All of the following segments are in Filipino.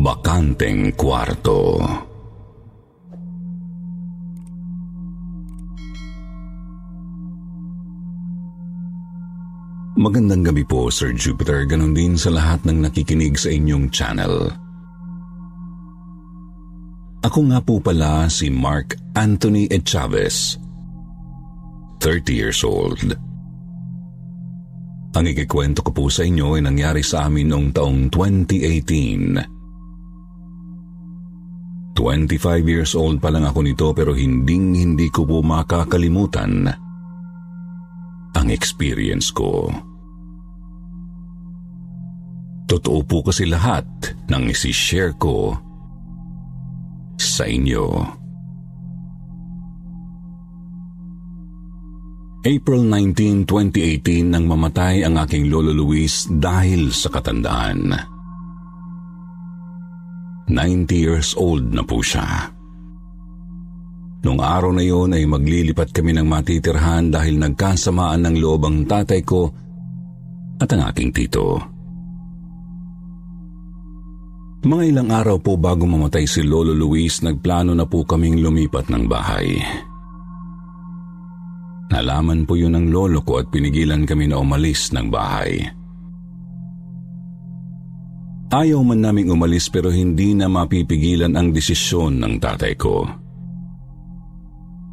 Bakanteng Kwarto Magandang gabi po, Sir Jupiter. Ganon din sa lahat ng nakikinig sa inyong channel. Ako nga po pala si Mark Anthony E. Chavez, 30 years old. Ang ikikwento ko po sa inyo ay nangyari sa amin noong taong 2018. 25 years old pa lang ako nito pero hinding hindi ko po makakalimutan ang experience ko. Totoo po kasi lahat ng isi-share ko sa inyo. April 19, 2018 nang mamatay ang aking lolo Luis dahil sa katandaan. 90 years old na po siya. Nung araw na yon ay maglilipat kami ng matitirhan dahil nagkasamaan ng loob ang tatay ko at ang aking tito. Mga ilang araw po bago mamatay si Lolo Luis, nagplano na po kaming lumipat ng bahay. Nalaman po yun ng lolo ko at pinigilan kami na umalis ng bahay. Ayaw man naming umalis pero hindi na mapipigilan ang desisyon ng tatay ko.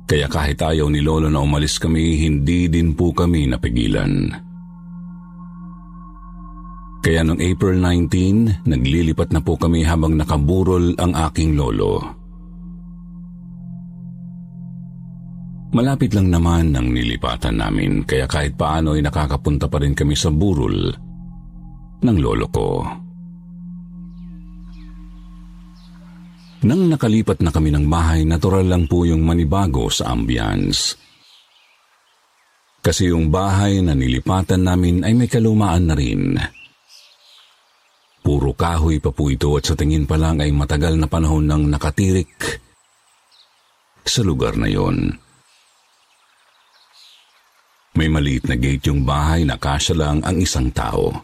Kaya kahit ayaw ni lolo na umalis kami, hindi din po kami napigilan. Kaya noong April 19, naglilipat na po kami habang nakaburol ang aking lolo. Malapit lang naman ang nilipatan namin kaya kahit paano ay nakakapunta pa rin kami sa burol ng lolo ko. Nang nakalipat na kami ng bahay, natural lang po yung manibago sa ambience. Kasi yung bahay na nilipatan namin ay may kalumaan na rin. Puro kahoy pa po ito at sa tingin pa lang ay matagal na panahon nang nakatirik sa lugar na yon. May maliit na gate yung bahay na kasya lang ang isang tao.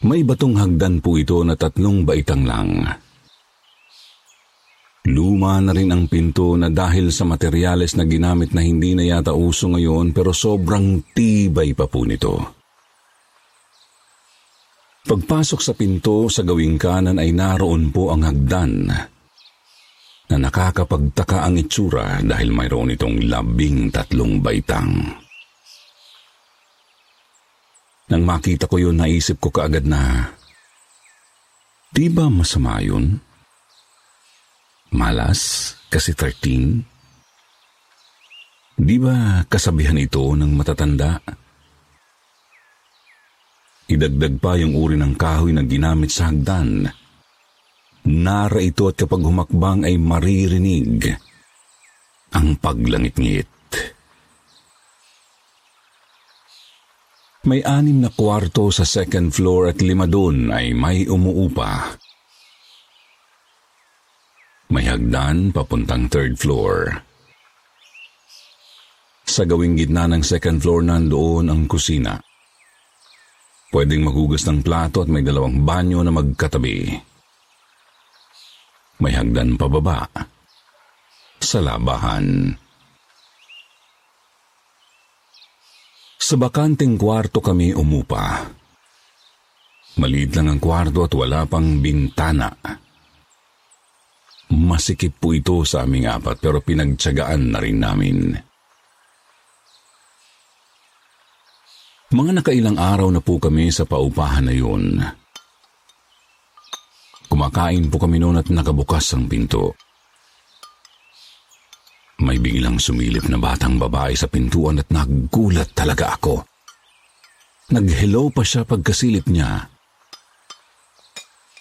May batong hagdan po ito na tatlong baitang lang. Luma na rin ang pinto na dahil sa materyales na ginamit na hindi na yata uso ngayon pero sobrang tibay pa po nito. Pagpasok sa pinto sa gawing kanan ay naroon po ang hagdan na nakakapagtaka ang itsura dahil mayroon itong labing tatlong baitang. Nang makita ko yun, naisip ko kaagad na, di ba masama yun? Malas kasi 13? Di ba kasabihan ito ng matatanda? Idagdag pa yung uri ng kahoy na ginamit sa hagdan. Nara ito at kapag humakbang ay maririnig ang paglangit-ngit. May anim na kwarto sa second floor at lima doon ay may umuupa. May hagdan papuntang third floor. Sa gawing gitna ng second floor nandoon ang kusina. Pwedeng maghugas ng plato at may dalawang banyo na magkatabi. May hagdan pababa sa labahan. Sa bakanting kwarto kami umupa. Maliit lang ang kwarto at wala pang bintana. Masikip po ito sa aming apat pero pinagtsagaan na rin namin. Mga nakailang araw na po kami sa paupahan na yun. Kumakain po kami noon at nakabukas ang pinto. May biglang sumilip na batang babae sa pintuan at nagulat talaga ako. Nag-hello pa siya pagkasilip niya.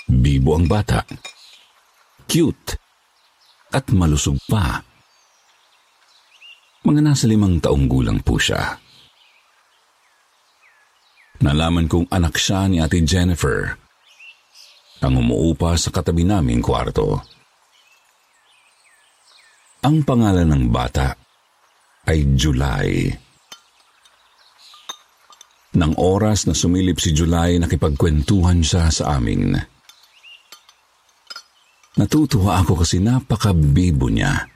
Bibo ang bata. Cute. At malusog pa. Mga nasa limang taong gulang po siya. Nalaman kong anak siya ni Ate Jennifer. Ang umuupa sa katabi naming kwarto. Ang pangalan ng bata ay July. Nang oras na sumilip si July, nakipagkwentuhan siya sa amin. Natutuwa ako kasi napakabibo niya.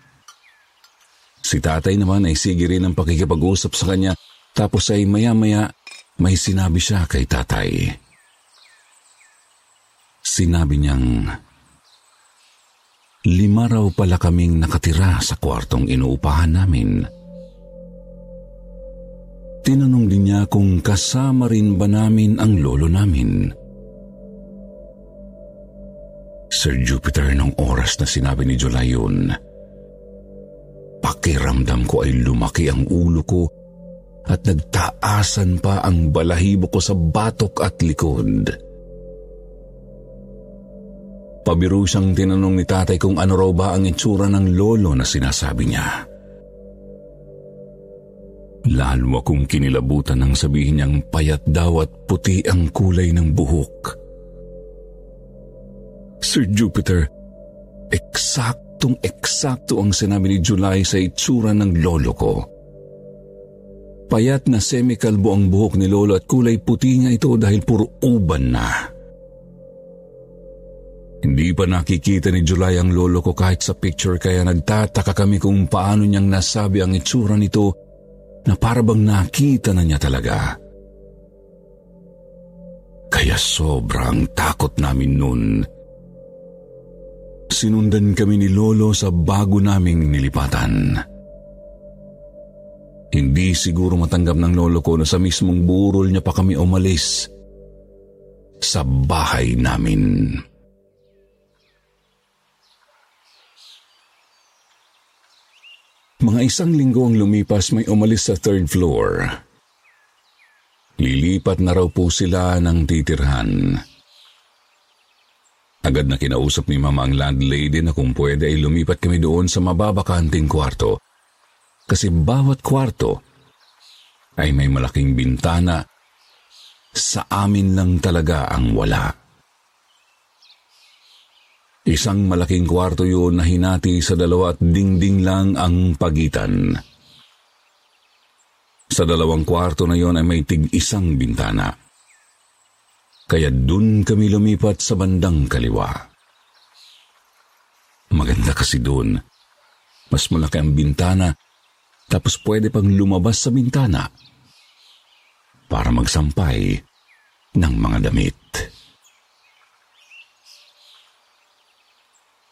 Si tatay naman ay sige rin ang pakikipag-usap sa kanya tapos ay maya-maya may sinabi siya kay tatay. Sinabi niyang, lima raw pala kaming nakatira sa kwartong inuupahan namin. Tinanong din niya kung kasama rin ba namin ang lolo namin. Sir Jupiter, nung oras na sinabi ni July yun, pakiramdam ko ay lumaki ang ulo ko at nagtaasan pa ang balahibo ko sa batok at likod. Pabiru siyang tinanong ni tatay kung ano raw ba ang itsura ng lolo na sinasabi niya. Lalo akong kinilabutan nang sabihin niyang payat daw at puti ang kulay ng buhok. Sir Jupiter, eksaktong eksakto ang sinabi ni July sa itsura ng lolo ko. Payat na semikalbo ang buhok ni Lolo at kulay puti nga ito dahil puro uban na. Hindi pa nakikita ni July ang lolo ko kahit sa picture kaya nagtataka kami kung paano niyang nasabi ang itsura nito na parabang nakita na niya talaga. Kaya sobrang takot namin noon. Sinundan kami ni Lolo sa bago naming nilipatan. Hindi siguro matanggap ng lolo ko na sa mismong burol niya pa kami umalis sa bahay namin. Mga isang linggo ang lumipas may umalis sa third floor. Lilipat na raw po sila ng titirhan. Agad na kinausap ni mama ang landlady na kung pwede ay lumipat kami doon sa mababakanting kwarto kasi bawat kwarto ay may malaking bintana. Sa amin lang talaga ang wala. Isang malaking kwarto yun na hinati sa dalawa at dingding lang ang pagitan. Sa dalawang kwarto na yon ay may tig isang bintana. Kaya dun kami lumipat sa bandang kaliwa. Maganda kasi dun. Mas malaki ang bintana tapos pwede pang lumabas sa bintana para magsampay ng mga damit.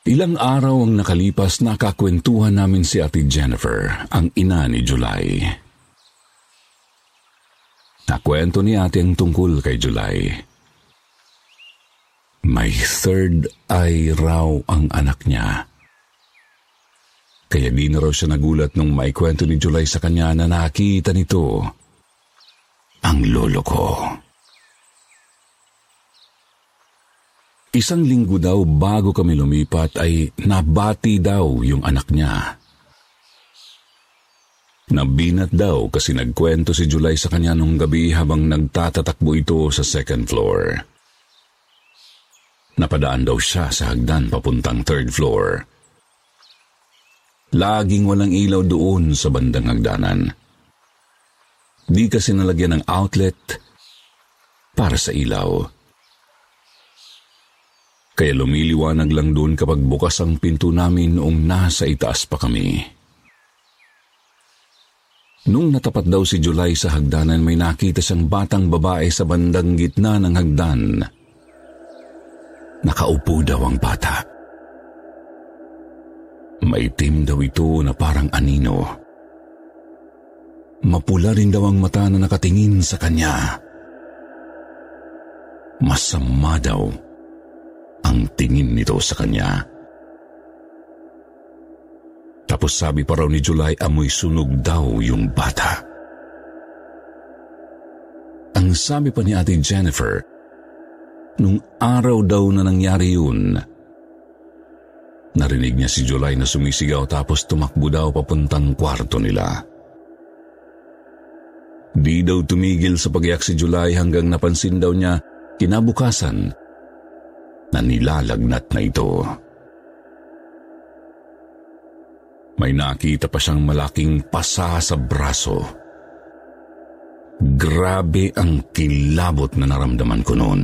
Ilang araw ang nakalipas nakakwentuhan namin si Ate Jennifer, ang ina ni July. Nakwento ni ate ang tungkol kay July. May third eye raw ang anak niya. Kaya di na raw siya nagulat nung maikwento ni July sa kanya na nakita nito ang lolo ko. Isang linggo daw bago kami lumipat ay nabati daw yung anak niya. Nabinat daw kasi nagkwento si July sa kanya nung gabi habang nagtatatakbo ito sa second floor. Napadaan daw siya sa hagdan papuntang third floor. Laging walang ilaw doon sa bandang hagdanan. Di kasi nalagyan ng outlet para sa ilaw. Kaya lumiliwanag lang doon kapag bukas ang pinto namin noong nasa itaas pa kami. Nung natapat daw si July sa hagdanan, may nakita siyang batang babae sa bandang gitna ng hagdan. Nakaupo daw ang bata. Maitim daw ito na parang anino. Mapula rin daw ang mata na nakatingin sa kanya. Masama daw ang tingin nito sa kanya. Tapos sabi pa raw ni July, amoy sunog daw yung bata. Ang sabi pa ni Ate Jennifer, nung araw daw na nangyari yun, Narinig niya si July na sumisigaw tapos tumakbo daw papuntang kwarto nila. Di daw tumigil sa pagyak si July hanggang napansin daw niya kinabukasan na nilalagnat na ito. May nakita pa siyang malaking pasa sa braso. Grabe ang kilabot na naramdaman ko noon.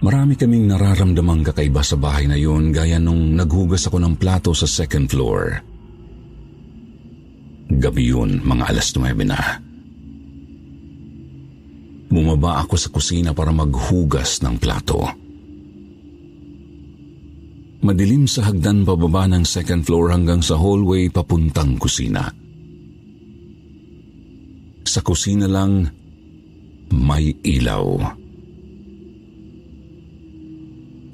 Marami kaming nararamdamang kakaiba sa bahay na yun gaya nung naghugas ako ng plato sa second floor. Gabi yun, mga alas 9 na. Bumaba ako sa kusina para maghugas ng plato. Madilim sa hagdan pababa ng second floor hanggang sa hallway papuntang kusina. Sa kusina lang, may ilaw.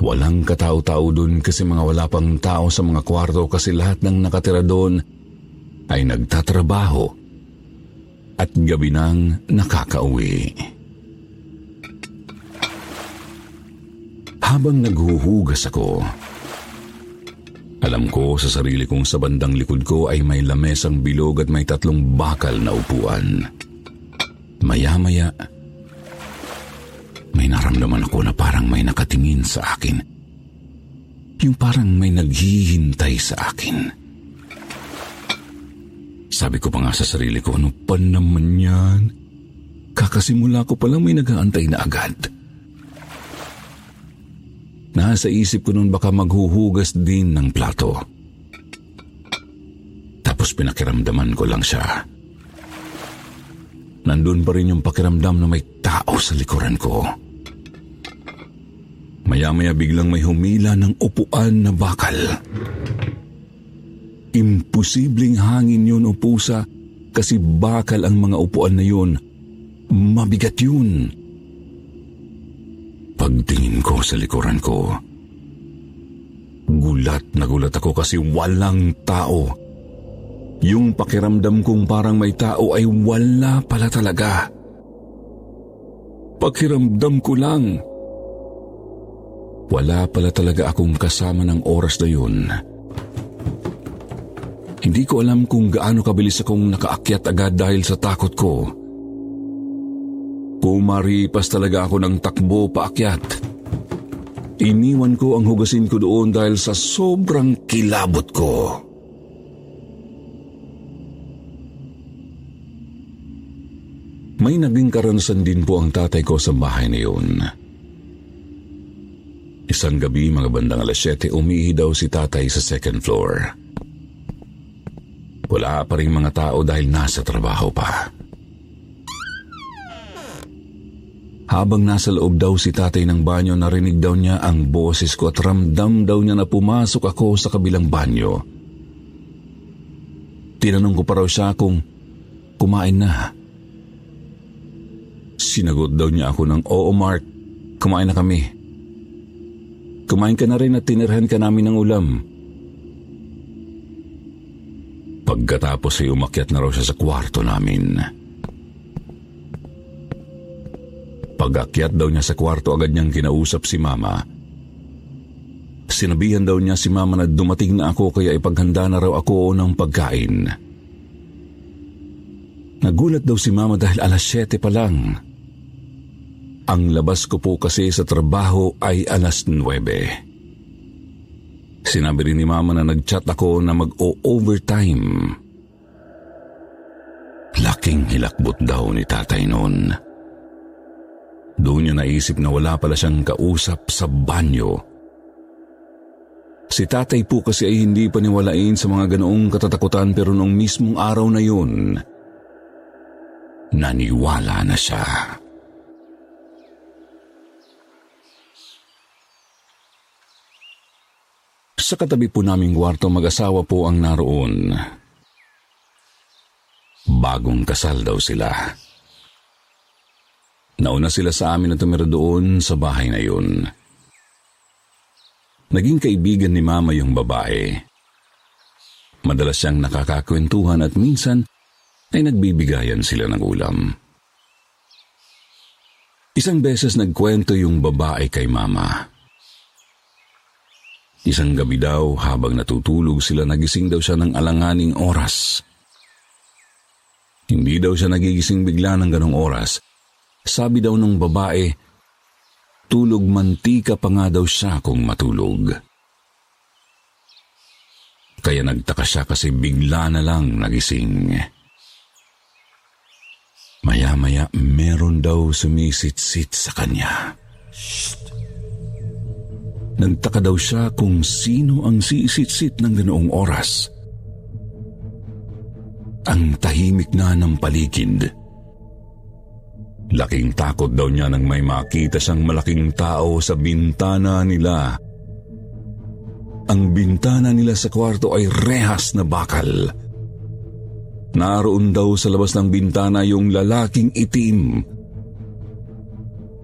Walang katao-tao dun kasi mga wala pang tao sa mga kwarto kasi lahat ng nakatira doon ay nagtatrabaho at gabi nang nakakauwi. Habang naghuhugas ako, alam ko sa sarili kong sa bandang likod ko ay may lamesang bilog at may tatlong bakal na upuan. Maya-maya, may naramdaman ako na parang may nakatingin sa akin. Yung parang may naghihintay sa akin. Sabi ko pa nga sa sarili ko, ano pa naman yan? Kakasimula ko palang may nag-aantay na agad. Nasa isip ko noon baka maghuhugas din ng plato. Tapos pinakiramdaman ko lang siya. Nandun pa rin yung pakiramdam na may tao sa likuran ko. Maya-maya biglang may humila ng upuan na bakal. Imposibleng hangin yun o pusa kasi bakal ang mga upuan na yun. Mabigat yun. Pagtingin ko sa likuran ko, gulat na gulat ako kasi walang tao. Yung pakiramdam kong parang may tao ay wala pala talaga. Pakiramdam ko lang wala pala talaga akong kasama ng oras na yun. Hindi ko alam kung gaano kabilis akong nakaakyat agad dahil sa takot ko. Pumaripas talaga ako ng takbo paakyat. Iniwan ko ang hugasin ko doon dahil sa sobrang kilabot ko. May naging karanasan din po ang tatay ko sa bahay na yun. Isang gabi mga bandang alas 7 umihi daw si tatay sa second floor. Wala pa rin mga tao dahil nasa trabaho pa. Habang nasa loob daw si tatay ng banyo, narinig daw niya ang boses ko at ramdam daw niya na pumasok ako sa kabilang banyo. Tinanong ko pa raw siya kung kumain na. Sinagot daw niya ako ng, Oo Mark, kumain na kami. Kumain ka na rin at tinirhan ka namin ng ulam. Pagkatapos ay umakyat na raw siya sa kwarto namin. Pag-akyat daw niya sa kwarto agad niyang kinausap si mama. Sinabihan daw niya si mama na dumating na ako kaya ipaghanda na raw ako ng pagkain. Nagulat daw si mama dahil alas 7 pa lang. Ang labas ko po kasi sa trabaho ay alas 9. Sinabi rin ni mama na nag-chat ako na mag-o-overtime. Laking hilakbot daw ni tatay noon. Doon niya naisip na wala pala siyang kausap sa banyo. Si tatay po kasi ay hindi paniwalain sa mga ganoong katatakutan pero nung mismong araw na yun, naniwala na siya. Sa katabi po naming kwarto mag-asawa po ang naroon. Bagong kasal daw sila. Nauna sila sa amin na tumira doon sa bahay na yun. Naging kaibigan ni mama yung babae. Madalas siyang nakakakwentuhan at minsan ay nagbibigayan sila ng ulam. Isang beses nagkwento yung babae kay mama. Isang gabi daw habang natutulog sila nagising daw siya ng alanganing oras. Hindi daw siya nagigising bigla ng ganong oras. Sabi daw ng babae, tulog mantika pa nga daw siya kung matulog. Kaya nagtaka siya kasi bigla na lang nagising. Maya-maya meron daw sumisit-sit sa kanya. Shh! Nagtaka daw siya kung sino ang sisit-sit ng ganoong oras. Ang tahimik na ng paligid. Laking takot daw niya nang may makita siyang malaking tao sa bintana nila. Ang bintana nila sa kwarto ay rehas na bakal. Naroon daw sa labas ng bintana yung lalaking itim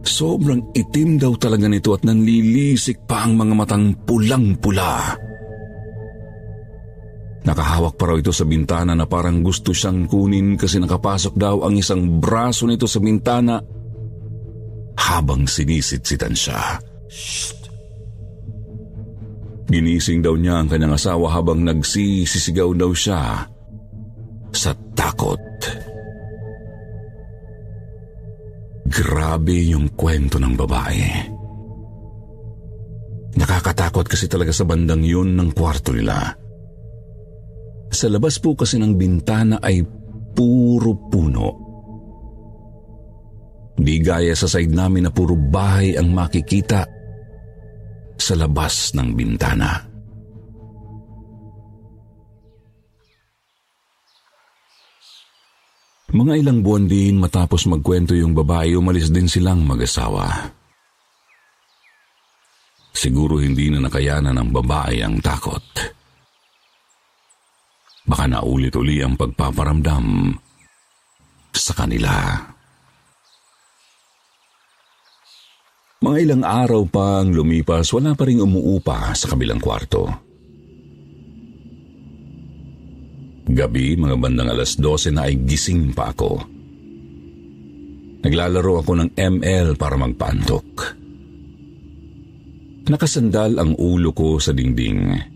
Sobrang itim daw talaga nito at nanlilisik pa ang mga matang pulang-pula. Nakahawak pa raw ito sa bintana na parang gusto siyang kunin kasi nakapasok daw ang isang braso nito sa bintana habang sinisitsitan siya. Shh! Ginising daw niya ang kanyang asawa habang nagsisisigaw daw siya sa takot. Grabe yung kwento ng babae. Nakakatakot kasi talaga sa bandang yun ng kwarto nila. Sa labas po kasi ng bintana ay puro puno. Di gaya sa side namin na puro bahay ang makikita sa labas ng bintana. Mga ilang buwan din matapos magkwento yung babae, umalis din silang mag-asawa. Siguro hindi na nakayanan ng babae ang takot. Baka naulit-uli ang pagpaparamdam sa kanila. Mga ilang araw pa ang lumipas, wala pa rin umuupa sa kabilang kwarto. Gabi, mga bandang alas 12 na ay gising pa ako. Naglalaro ako ng ML para magpantok. Nakasandal ang ulo ko sa dingding.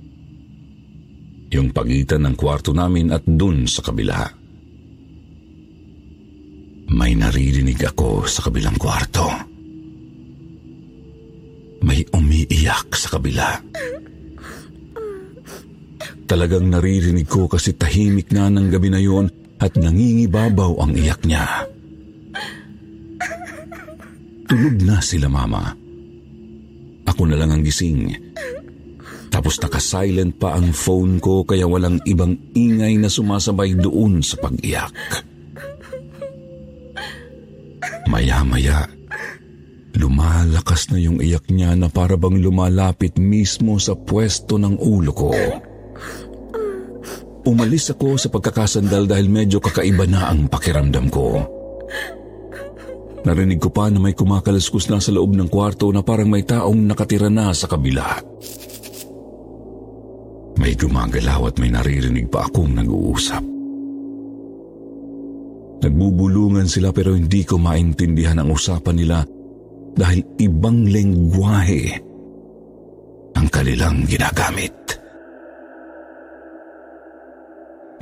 Yung pagitan ng kwarto namin at dun sa kabila. May naririnig ako sa kabilang kwarto. May umiiyak sa kabila. Talagang naririnig ko kasi tahimik na ng gabi na yon at nangingibabaw ang iyak niya. Tulog na sila mama. Ako na lang ang gising. Tapos naka-silent pa ang phone ko kaya walang ibang ingay na sumasabay doon sa pag-iyak. Maya-maya, lumalakas na yung iyak niya na para bang lumalapit mismo sa pwesto ng ulo ko. Umalis ako sa pagkakasandal dahil medyo kakaiba na ang pakiramdam ko. Narinig ko pa na may kumakalaskus na sa loob ng kwarto na parang may taong nakatira na sa kabila. May gumagalaw at may naririnig pa akong nag-uusap. Nagbubulungan sila pero hindi ko maintindihan ang usapan nila dahil ibang lengguwahe ang kanilang ginagamit.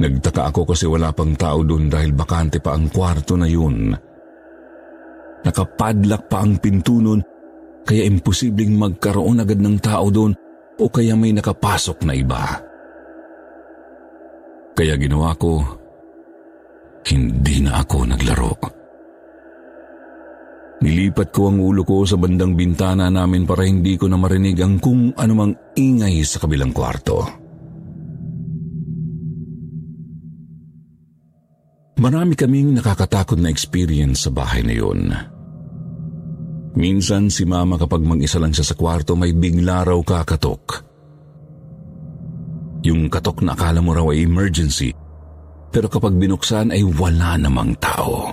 Nagtaka ako kasi wala pang tao doon dahil bakante pa ang kwarto na yun. Nakapadlak pa ang pinto nun kaya imposibleng magkaroon agad ng tao doon o kaya may nakapasok na iba. Kaya ginawa ko, hindi na ako naglaro. Nilipat ko ang ulo ko sa bandang bintana namin para hindi ko na marinig ang kung anumang ingay sa kabilang kwarto. Marami kaming nakakatakot na experience sa bahay na yun. Minsan si mama kapag mag-isa lang siya sa kwarto may bigla raw kakatok. Yung katok na akala mo raw ay emergency pero kapag binuksan ay wala namang tao.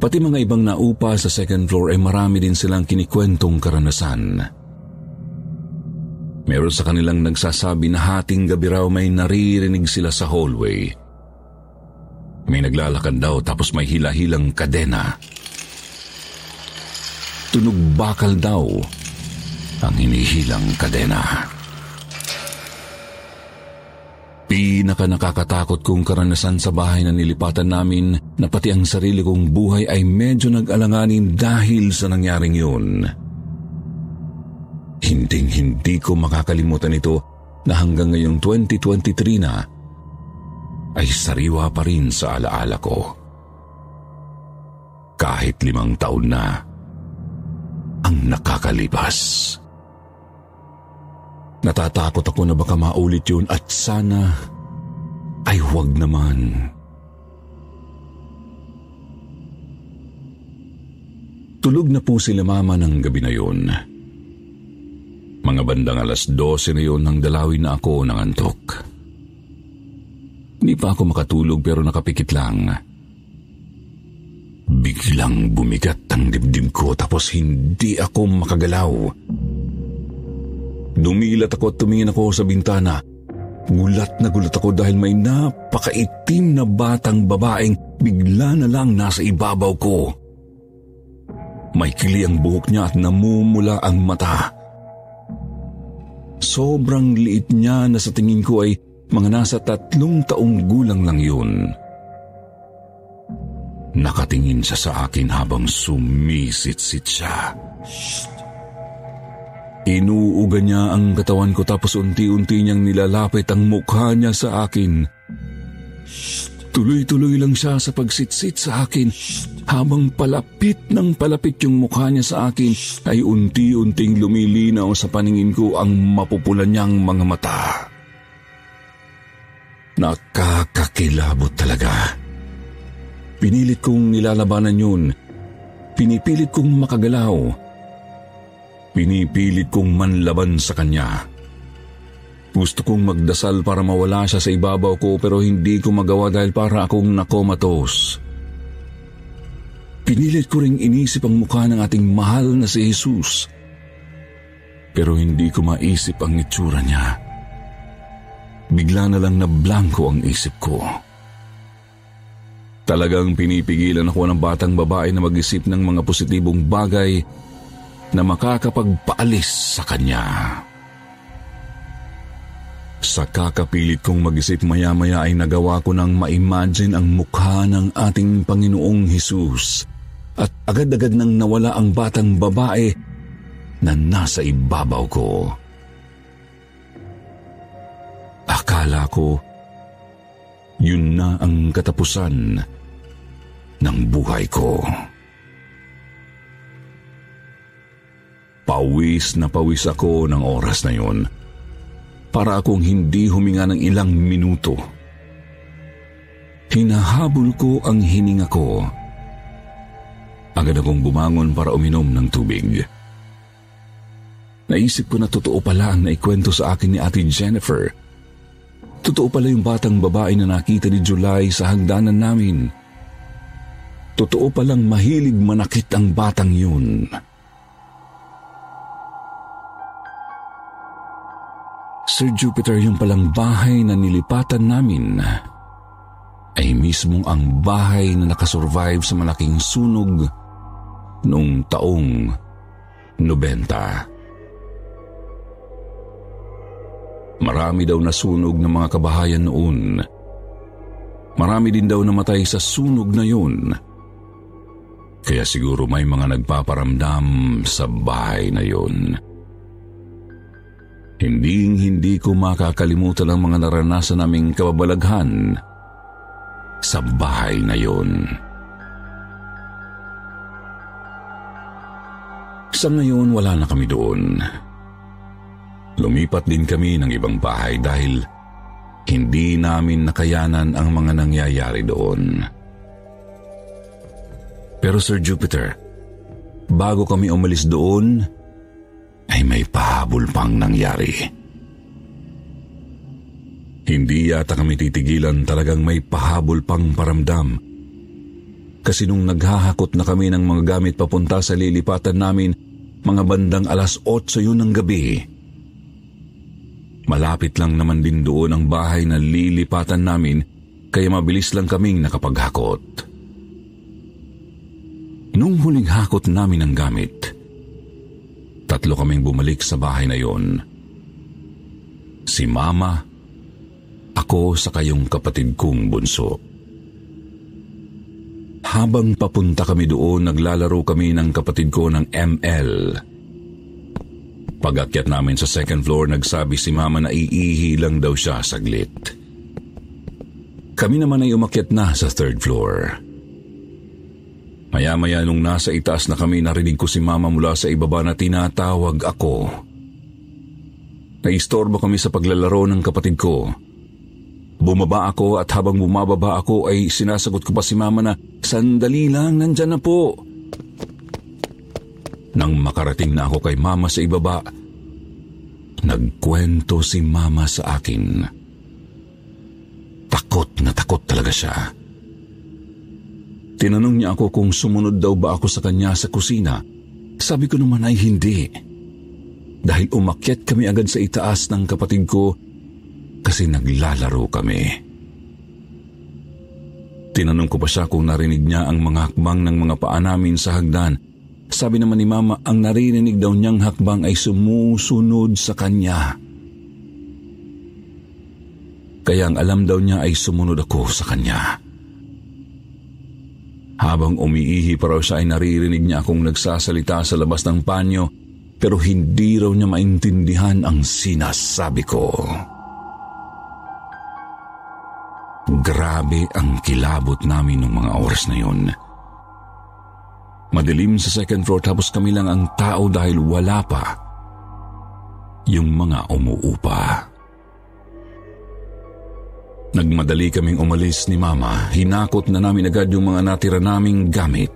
Pati mga ibang naupa sa second floor ay marami din silang kinikwentong karanasan. Meron sa kanilang nagsasabi na hating gabi raw may naririnig sila sa hallway. May naglalakad daw tapos may hila-hilang kadena. Tunog bakal daw ang hinihilang kadena. Pinaka nakakatakot kong karanasan sa bahay na nilipatan namin na pati ang sarili kong buhay ay medyo nag-alanganin dahil sa nangyaring yun. Hinding-hindi ko makakalimutan ito na hanggang ngayong 2023 na ay sariwa pa rin sa alaala ko. Kahit limang taon na ang nakakalipas. Natatakot ako na baka maulit yun at sana ay huwag naman. Tulog na po sila mama ng gabi na yun. Mga bandang alas 12 na yun nang dalawin na ako ng antok. Hindi pa ako makatulog pero nakapikit lang. Biglang bumigat ang dibdib ko tapos hindi ako makagalaw. Dumilat ako at tumingin ako sa bintana. Gulat na gulat ako dahil may napakaitim na batang babaeng bigla na lang nasa ibabaw ko. May kili ang buhok niya at namumula ang mata. Sobrang liit niya na sa tingin ko ay mga nasa tatlong taong gulang lang yun. Nakatingin siya sa akin habang sumisitsit siya. Inuuga niya ang katawan ko tapos unti-unti niyang nilalapit ang mukha niya sa akin. Tuloy-tuloy lang siya sa pagsitsit sa akin. Habang palapit ng palapit yung mukha niya sa akin, ay unti-unting lumilinaw sa paningin ko ang mapupula niyang mga mata. Nakakakilabot talaga. Pinilit kong nilalabanan yun. Pinipilit kong makagalaw. Pinipilit kong manlaban sa kanya. Gusto kong magdasal para mawala siya sa ibabaw ko pero hindi ko magawa dahil para akong nakomatos. Pinilit ko ring inisip ang mukha ng ating mahal na si Jesus. Pero hindi ko maisip ang itsura niya. Bigla na lang na blanco ang isip ko. Talagang pinipigilan ako ng batang babae na mag-isip ng mga positibong bagay na makakapagpaalis sa kanya. Sa kakapilit kong mag-isip maya-maya ay nagawa ko nang ma-imagine ang mukha ng ating Panginoong Hesus at agad-agad nang nawala ang batang babae na nasa ibabaw ko. Akala ko, yun na ang katapusan ng buhay ko. Pawis na pawis ako ng oras na yun para akong hindi huminga ng ilang minuto. Hinahabol ko ang hininga ko. Agad akong bumangon para uminom ng tubig. Naisip ko na totoo pala ang naikwento sa akin ni Ate Jennifer. Totoo pala yung batang babae na nakita ni July sa hagdanan namin. Totoo palang mahilig manakit ang batang yun. Sir Jupiter, yung palang bahay na nilipatan namin ay mismong ang bahay na nakasurvive sa malaking sunog noong taong 90. Marami daw nasunog ng mga kabahayan noon. Marami din daw namatay sa sunog na yun. Kaya siguro may mga nagpaparamdam sa bahay na yun. Hinding hindi ko makakalimutan ang mga naranasan naming kababalaghan sa bahay na yun. Sa ngayon wala na kami doon. Lumipat din kami ng ibang bahay dahil hindi namin nakayanan ang mga nangyayari doon. Pero Sir Jupiter, bago kami umalis doon, ay may pahabol pang nangyari. Hindi yata kami titigilan talagang may pahabol pang paramdam. Kasi nung naghahakot na kami ng mga gamit papunta sa lilipatan namin, mga bandang alas 8 yun ng gabi. Malapit lang naman din doon ang bahay na lilipatan namin kaya mabilis lang kaming nakapaghakot. Nung huling hakot namin ang gamit, Tatlo kaming bumalik sa bahay na yon. Si Mama, ako sa kayong kapatid kong bunso. Habang papunta kami doon, naglalaro kami ng kapatid ko ng ML. Pag-akyat namin sa second floor, nagsabi si mama na iihi lang daw siya saglit. Kami naman ay umakyat na sa third floor. Maya-maya nung nasa itaas na kami, narinig ko si mama mula sa ibaba na tinatawag ako. Naistorbo kami sa paglalaro ng kapatid ko. Bumaba ako at habang bumababa ako ay sinasagot ko pa si mama na, Sandali lang, nandyan na po. Nang makarating na ako kay mama sa ibaba, nagkwento si mama sa akin. Takot na takot talaga siya. Tinanong niya ako kung sumunod daw ba ako sa kanya sa kusina. Sabi ko naman ay hindi. Dahil umakyat kami agad sa itaas ng kapatid ko kasi naglalaro kami. Tinanong ko pa siya kung narinig niya ang mga hakbang ng mga paa namin sa hagdan sabi naman ni Mama, ang narinig daw niyang hakbang ay sumusunod sa kanya. Kaya ang alam daw niya ay sumunod ako sa kanya. Habang umiihi pa raw siya ay naririnig niya akong nagsasalita sa labas ng panyo pero hindi raw niya maintindihan ang sinasabi ko. Grabe ang kilabot namin ng mga oras na yun. Madilim sa second floor tapos kami lang ang tao dahil wala pa yung mga umuupa. Nagmadali kaming umalis ni Mama. Hinakot na namin agad yung mga natira naming gamit.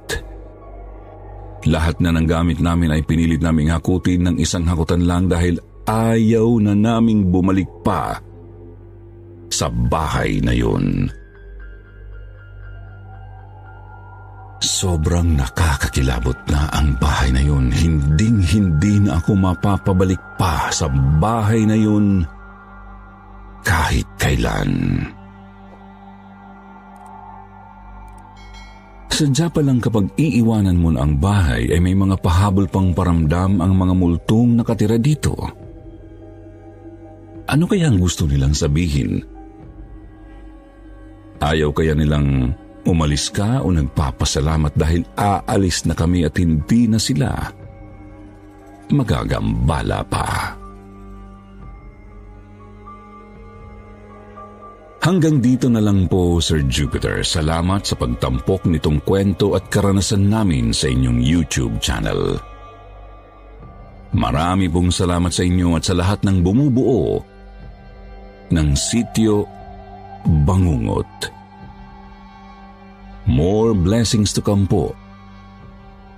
Lahat na ng gamit namin ay pinilit naming hakutin ng isang hakutan lang dahil ayaw na naming bumalik pa sa bahay na yun. Sobrang nakakakilabot na ang bahay na yun. Hinding hindi na ako mapapabalik pa sa bahay na yun kahit kailan. Sadya pa lang kapag iiwanan mo na ang bahay ay may mga pahabol pang paramdam ang mga multong nakatira dito. Ano kaya ang gusto nilang sabihin? Ayaw kaya nilang Umalis ka o nagpapasalamat dahil aalis na kami at hindi na sila magagambala pa. Hanggang dito na lang po, Sir Jupiter. Salamat sa pagtampok nitong kwento at karanasan namin sa inyong YouTube channel. Marami pong salamat sa inyo at sa lahat ng bumubuo ng sityo Bangungot. More blessings to come po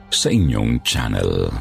sa inyong channel.